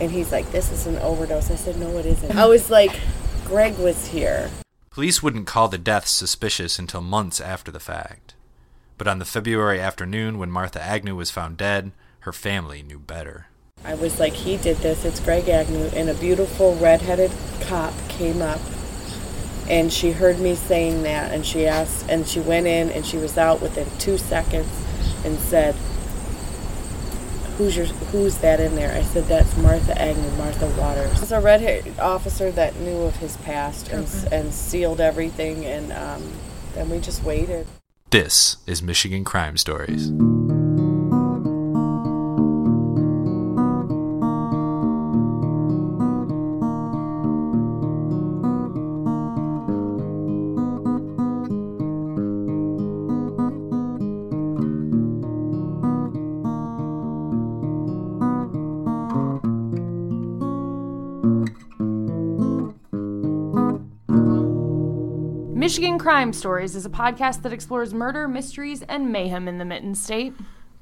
And he's like, This is an overdose. I said, No, it isn't. I was like, Greg was here. Police wouldn't call the death suspicious until months after the fact. But on the February afternoon when Martha Agnew was found dead, her family knew better. I was like, He did this. It's Greg Agnew. And a beautiful redheaded cop came up and she heard me saying that and she asked and she went in and she was out within two seconds and said who's your who's that in there i said that's martha agnew martha waters it's a red officer that knew of his past and, Okay. and sealed everything and um, then we just waited This is Michigan Crime Stories. Crime Stories is a podcast that explores murder, mysteries, and mayhem in the Mitten State.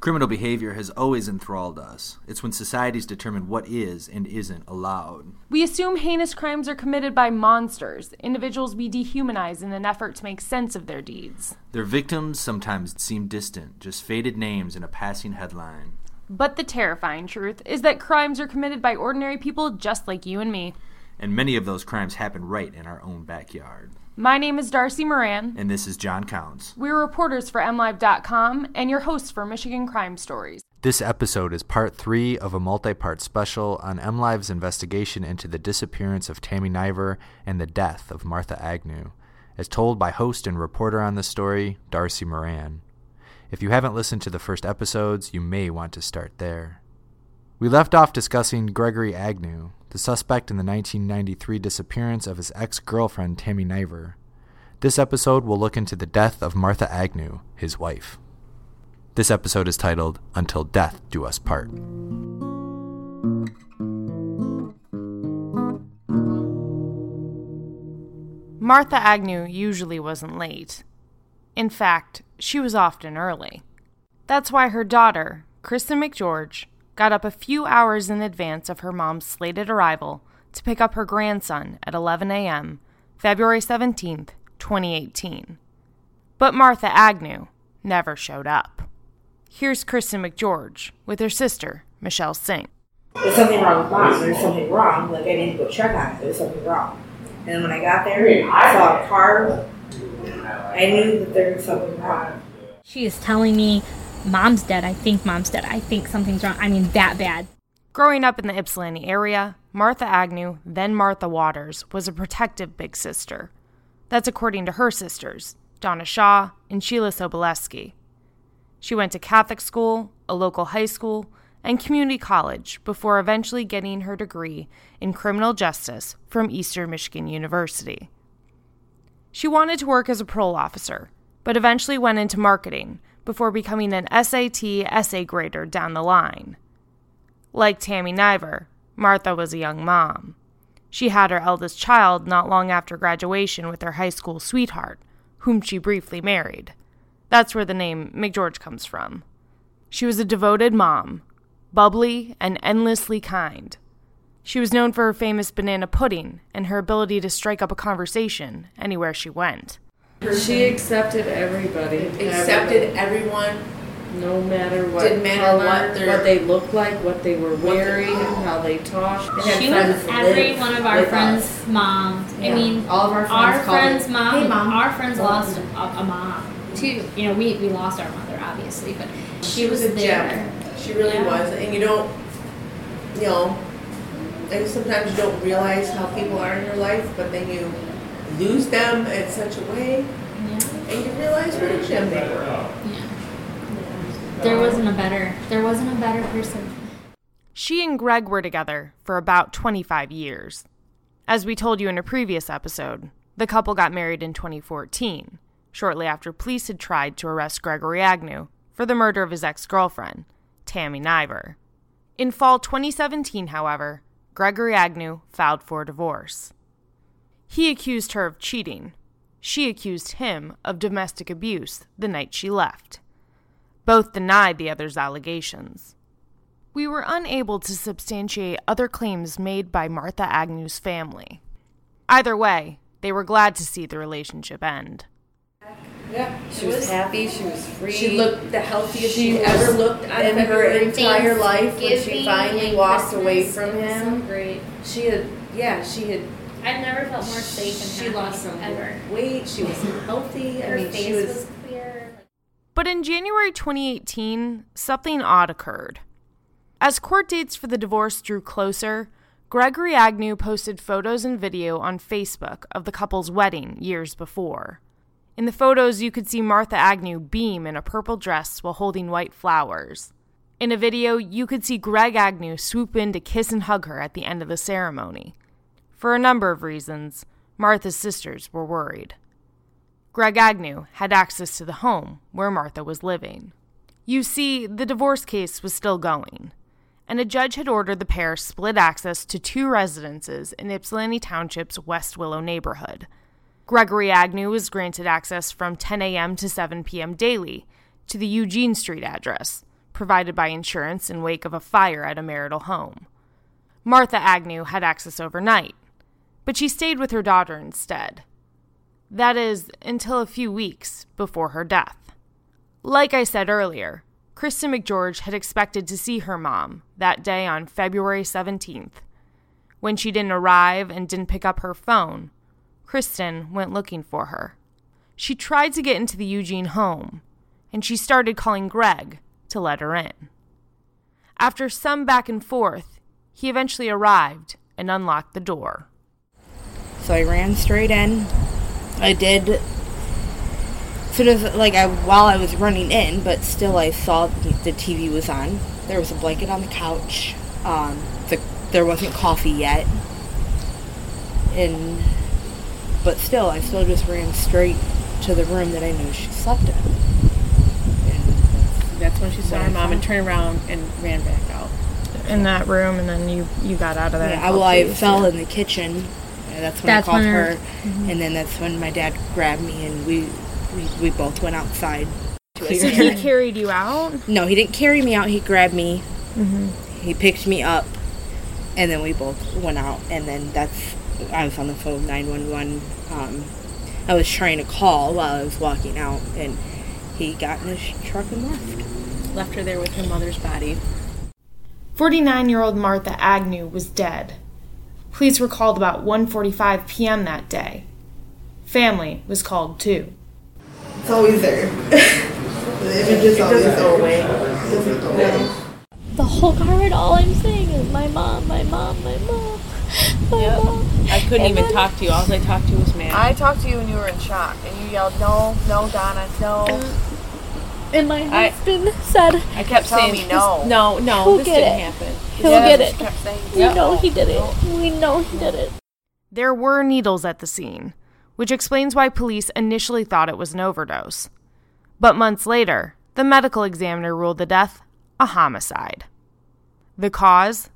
Criminal behavior has always enthralled us. It's when societies determine what is and isn't allowed. We assume heinous crimes are committed by monsters, individuals we dehumanize in an effort to make sense of their deeds. Their victims sometimes seem distant, just faded names in a passing headline. But the terrifying truth is that crimes are committed by ordinary people just like you and me. And many of those crimes happen right in our own backyard. My name is Darcy Moran. And this is John Counts. We're reporters for MLive.com and your hosts for Michigan Crime Stories. This episode is part three of a multi part special on MLive's investigation into the disappearance of Tammy Niver and the death of Martha Agnew, as told by host and reporter on the story, Darcy Moran. If you haven't listened to the first episodes, you may want to start there. We left off discussing Gregory Agnew, the suspect in the 1993 disappearance of his ex girlfriend Tammy Niver. This episode will look into the death of Martha Agnew, his wife. This episode is titled Until Death Do Us Part. Martha Agnew usually wasn't late. In fact, she was often early. That's why her daughter, Kristen McGeorge, got up a few hours in advance of her mom's slated arrival to pick up her grandson at 11 a.m., February 17th, 2018. But Martha Agnew never showed up. Here's Kristen McGeorge with her sister, Michelle Singh. There's something wrong with mom. There's something wrong. Like I need to go check on it. There's something wrong. And then when I got there, I saw a car. I knew that there was something wrong. She is telling me, Mom's dead. I think Mom's dead. I think something's wrong. I mean, that bad. Growing up in the Ypsilanti area, Martha Agnew, then Martha Waters, was a protective big sister. That's according to her sisters, Donna Shaw and Sheila Soboleski. She went to Catholic school, a local high school, and community college before eventually getting her degree in criminal justice from Eastern Michigan University. She wanted to work as a parole officer, but eventually went into marketing before becoming an SAT essay grader down the line. Like Tammy Niver, Martha was a young mom. She had her eldest child not long after graduation with her high school sweetheart, whom she briefly married. That's where the name McGeorge comes from. She was a devoted mom, bubbly and endlessly kind. She was known for her famous banana pudding and her ability to strike up a conversation anywhere she went. She accepted everybody. accepted everyone. no matter what Didn't matter color, what their- they looked like, what they were they- wearing, how they talked. They She was every one of our friends' us. moms. I mean, all of our friends our friends' her, mom, "Hey, Mom." our friends Well, lost a, a mom too. You know, we, we lost our mother obviously, but she, She was a there. gem. She really Yeah. was, and you don't, you know, and sometimes you don't realize how people are in your life, but then you lose them in such a way, Yeah. and you realize what a gem they were. Yeah. There wasn't a better. There wasn't a better person. She and Greg were together for about 25 years. As we told you in a previous episode, the couple got married in 2014, shortly after police had tried to arrest Gregory Agnew for the murder of his ex girlfriend, Tammy Niver. In fall 2017, however, Gregory Agnew filed for divorce. He accused her of cheating. She accused him of domestic abuse the night she left. Both denied the other's allegations. We were unable to substantiate other claims made by Martha Agnew's family. Either way, they were glad to see the relationship end. Yeah, She was happy. She was free. She looked the healthiest She she was ever looked on in her entire life when she finally and walked away from him. So great. She had, yeah, she had. I've never felt more safe and She happy lost some ever. weight. She was healthy. Her I mean, face she was. was clear. But in January 2018, something odd occurred. As court dates for the divorce drew closer, Gregory Agnew posted photos and video on Facebook of the couple's wedding years before. In the photos, you could see Martha Agnew beam in a purple dress while holding white flowers. In a video, you could see Greg Agnew swoop in to kiss and hug her at the end of the ceremony. For a number of reasons, Martha's sisters were worried. Greg Agnew had access to the home where Martha was living. You see, the divorce case was still going, and a judge had ordered the pair split access to two residences in Ypsilanti Township's West Willow neighborhood. Gregory Agnew was granted access from 10 a.m. to 7 p.m. daily to the Eugene Street address, provided by insurance in wake of a fire at a marital home. Martha Agnew had access overnight, but she stayed with her daughter instead. That is, until a few weeks before her death. Like I said earlier, Kristen McGeorge had expected to see her mom that day on February 17th. When she didn't arrive and didn't pick up her phone, Kristen went looking for her. She tried to get into the Eugene home, and she started calling Greg to let her in. After some back and forth, he eventually arrived and unlocked the door. So I ran straight in. I did. Sort of like I while I was running in, but still I saw the TV was on. There was a blanket on the couch. Um, the, there wasn't coffee yet, and but still I still just ran straight to the room that I knew she slept in. That's when she saw When her I mom and turned around and ran back out. In that room, and then you, you got out of there. Yeah, I, well, I fell in the kitchen. And that's when That's I called when her, her- and then that's when my dad grabbed me, and we we, we both went outside. So he carried you out? No, he didn't carry me out. He grabbed me. He picked me up, and then we both went out. And then that's I was on the phone nine one one. Um, I was trying to call while I was walking out, and he got in his truck and left. Left her there with her mother's body. 49 year old Martha Agnew was dead. Police were called about 1.45 p.m. that day. Family was called too. It's always there. the image is always go away. The whole card, all I'm saying is my mom, my mom, my mom, my mom. I couldn't And even then- talk to you. All I talked to was man. I talked to you and you were in shock, and you yelled, "No, no, Donna, no!" And my I- husband said, I kept Tell saying me no. no, no, He'll this get didn't it. happen. he'll Yeah, get she it. kept saying, We know he did it. We know he did it. There were needles at the scene, which explains why police initially thought it was an overdose. But months later, the medical examiner ruled the death a homicide. The cause?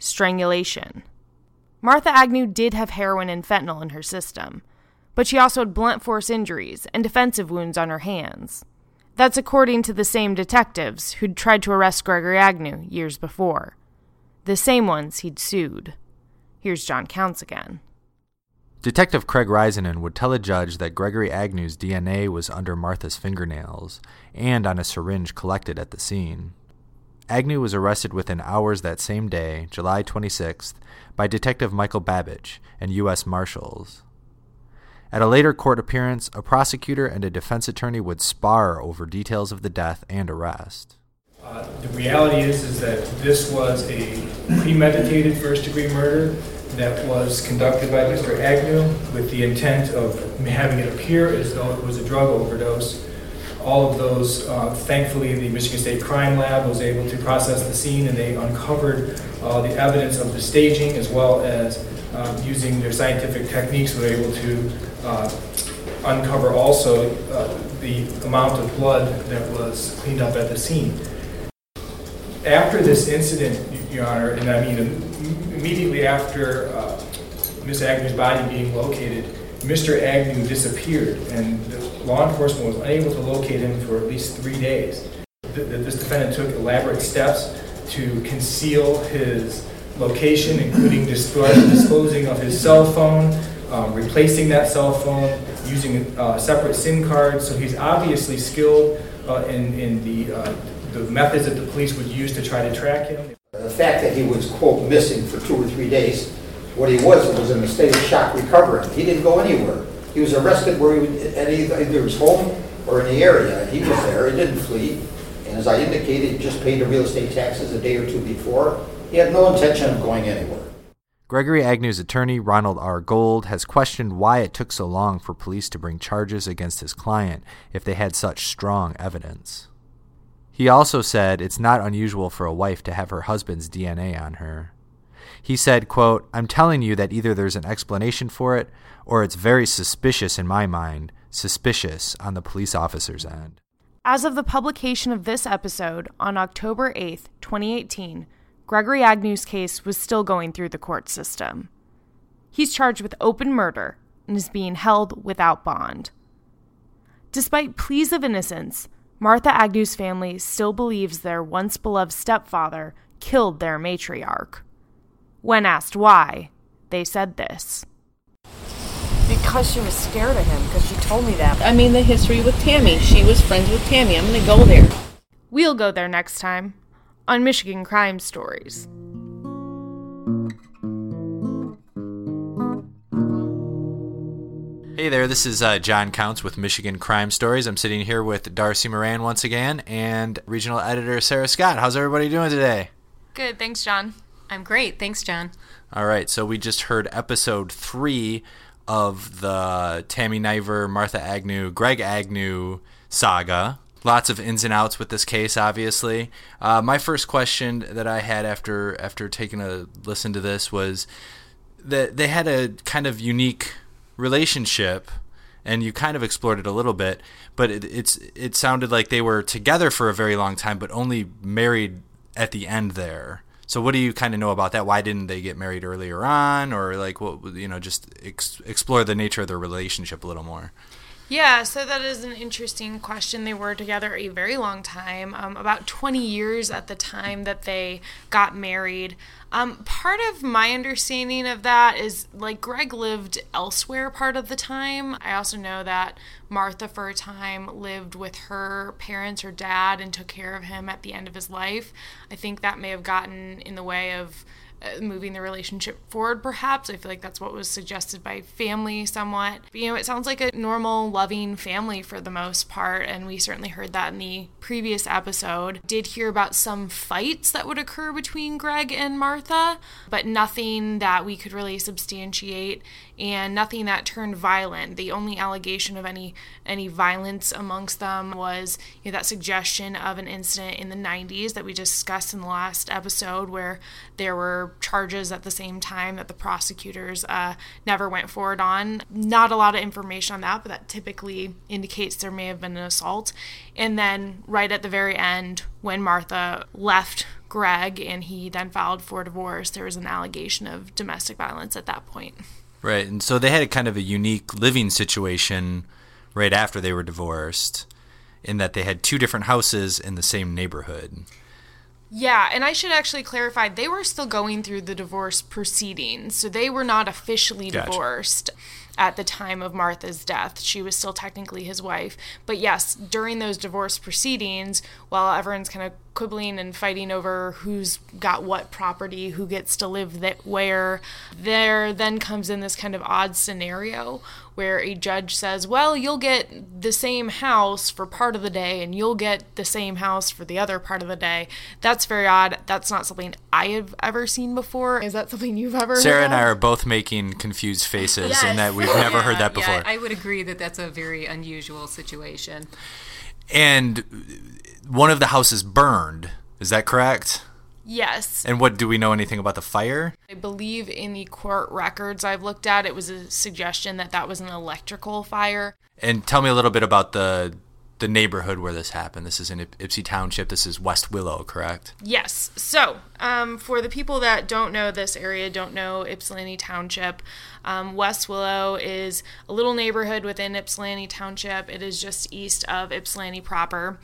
Strangulation. Martha Agnew did have heroin and fentanyl in her system, but she also had blunt force injuries and defensive wounds on her hands. That's according to the same detectives who'd tried to arrest Gregory Agnew years before. The same ones he'd sued. Here's John Counts again. Detective Craig Risenen would tell a judge that Gregory Agnew's DNA was under Martha's fingernails and on a syringe collected at the scene. Agnew was arrested within hours that same day, July 26th, by Detective Michael Babbage and U.S. Marshals. At a later court appearance, a prosecutor and a defense attorney would spar over details of the death and arrest. Uh, The reality is, is that this was a premeditated first-degree murder that was conducted by Mr. Agnew with the intent of having it appear as though it was a drug overdose. all of those, uh, thankfully, the Michigan State Crime Lab was able to process the scene and they uncovered uh, the evidence of the staging as well as uh, using their scientific techniques, were able to uh, uncover also uh, the amount of blood that was cleaned up at the scene. After this incident, Your Honor, and I mean immediately after uh, Miss Agnew's body being located, Mr. Agnew disappeared, and law enforcement was unable to locate him for at least three days. This defendant took elaborate steps to conceal his location, including disposing of his cell phone, um, replacing that cell phone, using uh, separate SIM cards. So he's obviously skilled uh, in, in the, uh, the methods that the police would use to try to track him. The fact that he was, quote, missing for two or three days, what he was was in a state of shock recovering. He didn't go anywhere. He was arrested where he would, at either his home or in the area. He was there. He didn't flee. And as I indicated, he just paid the real estate taxes a day or two before. He had no intention of going anywhere. Gregory Agnew's attorney, Ronald R. Gold, has questioned why it took so long for police to bring charges against his client if they had such strong evidence. He also said it's not unusual for a wife to have her husband's DNA on her. He said, quote, I'm telling you that either there's an explanation for it or it's very suspicious in my mind, suspicious on the police officer's end. As of the publication of this episode on October 8th, 2018, Gregory Agnew's case was still going through the court system. He's charged with open murder and is being held without bond. Despite pleas of innocence, Martha Agnew's family still believes their once beloved stepfather killed their matriarch. When asked why, they said this. Because she was scared of him, because she told me that. I mean, the history with Tammy. She was friends with Tammy. I'm going to go there. We'll go there next time on Michigan Crime Stories. Hey there, this is uh, John Counts with Michigan Crime Stories. I'm sitting here with Darcy Moran once again and regional editor Sarah Scott. How's everybody doing today? Good, thanks, John. I'm great, thanks, John. All right, so we just heard episode three of the Tammy Niver, Martha Agnew, Greg Agnew saga lots of ins and outs with this case obviously. Uh, my first question that i had after after taking a listen to this was that they had a kind of unique relationship and you kind of explored it a little bit but it, it's it sounded like they were together for a very long time but only married at the end there. So what do you kind of know about that? Why didn't they get married earlier on? Or like what you know just ex- explore the nature of their relationship a little more yeah, so that is an interesting question. They were together a very long time, um, about 20 years at the time that they got married. Um, part of my understanding of that is like Greg lived elsewhere part of the time. I also know that Martha, for a time, lived with her parents, her dad, and took care of him at the end of his life. I think that may have gotten in the way of Uh, moving the relationship forward, perhaps. I feel like that's what was suggested by family somewhat. But, you know, it sounds like a normal, loving family for the most part, and we certainly heard that in the previous episode. Did hear about some fights that would occur between Greg and Martha, but nothing that we could really substantiate and nothing that turned violent. The only allegation of any any violence amongst them was you know, that suggestion of an incident in the 90s that we discussed in the last episode where there were charges at the same time that the prosecutors uh, never went forward on. Not a lot of information on that, but that typically indicates there may have been an assault. And then right at the very end, when Martha left Greg and he then filed for divorce, there was an allegation of domestic violence at that point. Right. And so they had a kind of a unique living situation right after they were divorced in that they had two different houses in the same neighborhood. Yeah, and I should actually clarify they were still going through the divorce proceedings. So they were not officially gotcha. divorced at the time of Martha's death. She was still technically his wife. But yes, during those divorce proceedings, while everyone's kind of quibbling and fighting over who's got what property, who gets to live that where, there then comes in this kind of odd scenario where a judge says, "Well, you'll get the same house for part of the day and you'll get the same house for the other part of the day." That's very odd. That's not something I have ever seen before. Is that something you've ever Sarah and I are both making confused faces yes. and that we've never yeah, heard that before. Yeah, I would agree that that's a very unusual situation. And one of the houses burned. Is that correct? Yes. And what do we know anything about the fire? I believe in the court records I've looked at, it was a suggestion that that was an electrical fire. And tell me a little bit about the the neighborhood where this happened. This is in Ypsi Township. This is West Willow, correct? Yes. So, um, for the people that don't know this area, don't know Ypsilanti Township, um, West Willow is a little neighborhood within Ypsilanti Township. It is just east of Ypsilanti proper,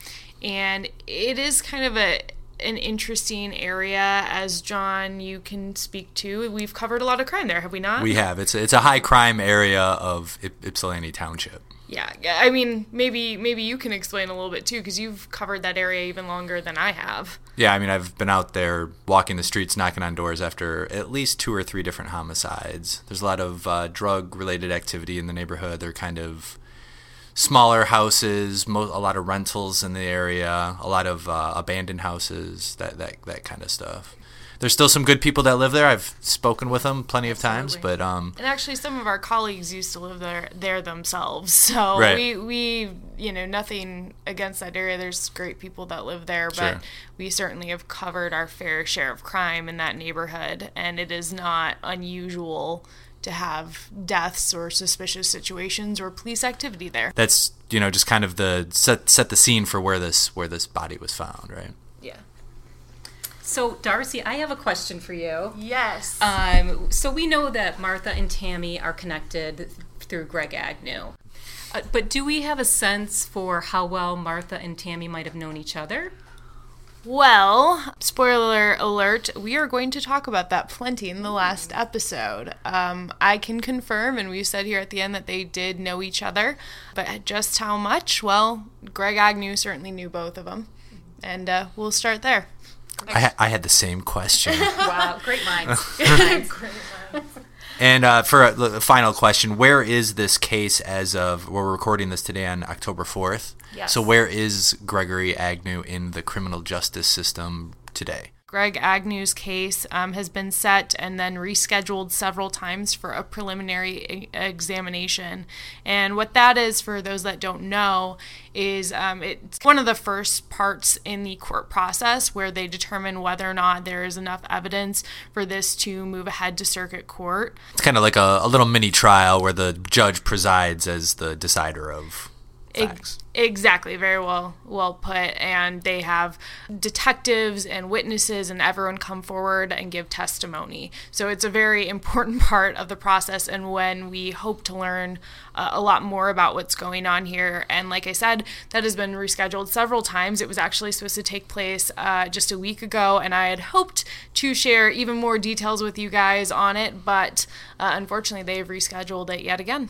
and it is kind of a an interesting area as John you can speak to. We've covered a lot of crime there, have we not? We have. It's a, it's a high crime area of Ypsilanti Township. Yeah, I mean, maybe maybe you can explain a little bit too, because you've covered that area even longer than I have. Yeah, I mean, I've been out there walking the streets, knocking on doors after at least two or three different homicides. There's a lot of uh, drug-related activity in the neighborhood. They're kind of smaller houses, mo- a lot of rentals in the area, a lot of uh, abandoned houses, that that that kind of stuff there's still some good people that live there. I've spoken with them plenty of times, but um, and actually some of our colleagues used to live there there themselves. So right. we we you know nothing against that area. There's great people that live there, but sure. we certainly have covered our fair share of crime in that neighborhood, and it is not unusual to have deaths or suspicious situations or police activity there. That's you know just kind of the set set the scene for where this where this body was found, right? Yeah. So, Darcy, I have a question for you. Yes. Um, so, we know that Martha and Tammy are connected through Greg Agnew. Uh, but do we have a sense for how well Martha and Tammy might have known each other? Well, spoiler alert, we are going to talk about that plenty in the last episode. Um, I can confirm, and we said here at the end that they did know each other, but just how much? Well, Greg Agnew certainly knew both of them. And uh, we'll start there. I, ha- I had the same question. wow, great minds. great minds. And uh, for a, a, final question, where is this case as of we're recording this today on October 4th? Yes. So where is Gregory Agnew in the criminal justice system today? Greg Agnew's case um, has been set and then rescheduled several times for a preliminary examination. And what that is, for those that don't know, is um, it's one of the first parts in the court process where they determine whether or not there is enough evidence for this to move ahead to circuit court. It's kind of like a, a little mini trial where the judge presides as the decider of facts. Exactly, very well well put. And they have detectives and witnesses and everyone come forward and give testimony. So it's a very important part of the process. And when we hope to learn uh, a lot more about what's going on here, and like I said, that has been rescheduled several times. It was actually supposed to take place uh, just a week ago, and I had hoped to share even more details with you guys on it, but uh, unfortunately, they've rescheduled it yet again.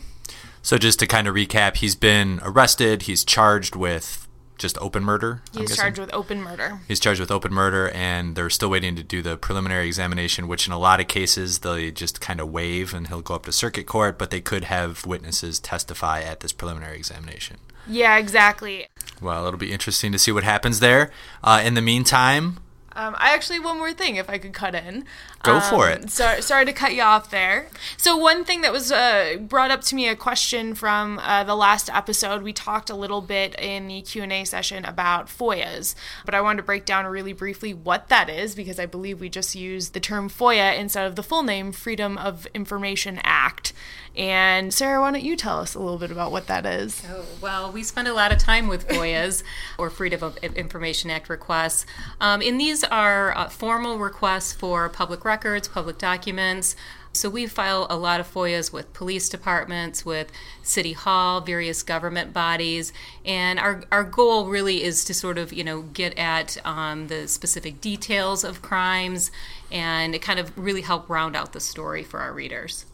So just to kind of recap, he's been arrested. He's charged with just open murder. He's charged with open murder. He's charged with open murder, and they're still waiting to do the preliminary examination, which in a lot of cases they just kind of waive, and he'll go up to circuit court. But they could have witnesses testify at this preliminary examination. Yeah, exactly. Well, it'll be interesting to see what happens there. Uh, in the meantime, um, I actually one more thing, if I could cut in. Go um, for it. Sorry, sorry to cut you off there. So one thing that was uh, brought up to me, a question from uh, the last episode, we talked a little bit in the Q and A session about FOIAs, but I wanted to break down really briefly what that is because I believe we just used the term FOIA instead of the full name, Freedom of Information Act. And Sarah, why don't you tell us a little bit about what that is? Oh, well, we spend a lot of time with FOIAs or Freedom of Information Act requests. Um, and these are uh, formal requests for public records, public documents. So we file a lot of FOIAs with police departments, with City Hall, various government bodies, and our, our goal really is to sort of, you know, get at um, the specific details of crimes and kind of really help round out the story for our readers.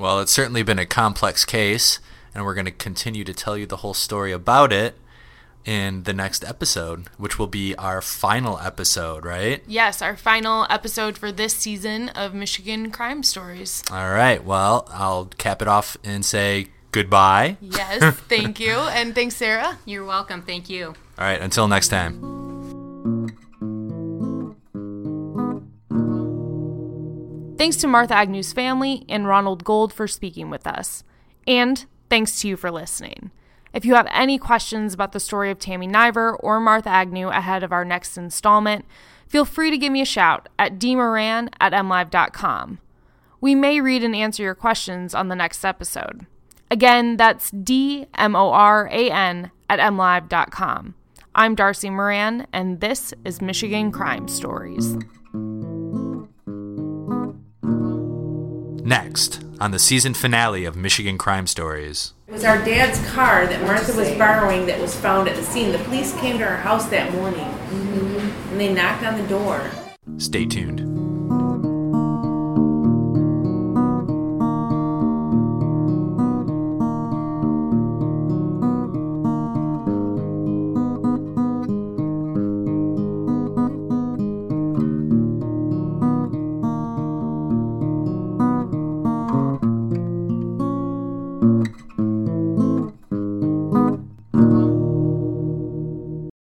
Well, it's certainly been a complex case, and we're going to continue to tell you the whole story about it in the next episode, which will be our final episode, right? Yes, our final episode for this season of Michigan Crime Stories. All right. Well, I'll cap it off and say goodbye. Yes, thank you. And thanks, Sarah. You're welcome. Thank you. All right. Until next time. Thanks to Martha Agnew's family and Ronald Gold for speaking with us. And thanks to you for listening. If you have any questions about the story of Tammy Niver or Martha Agnew ahead of our next installment, feel free to give me a shout at dmoran at mlive.com. We may read and answer your questions on the next episode. Again, that's D M O R A N at mlive.com. I'm Darcy Moran, and this is Michigan Crime Stories. Next, on the season finale of Michigan Crime Stories. It was our dad's car that Martha was borrowing that was found at the scene. The police came to our house that morning mm-hmm. and they knocked on the door. Stay tuned.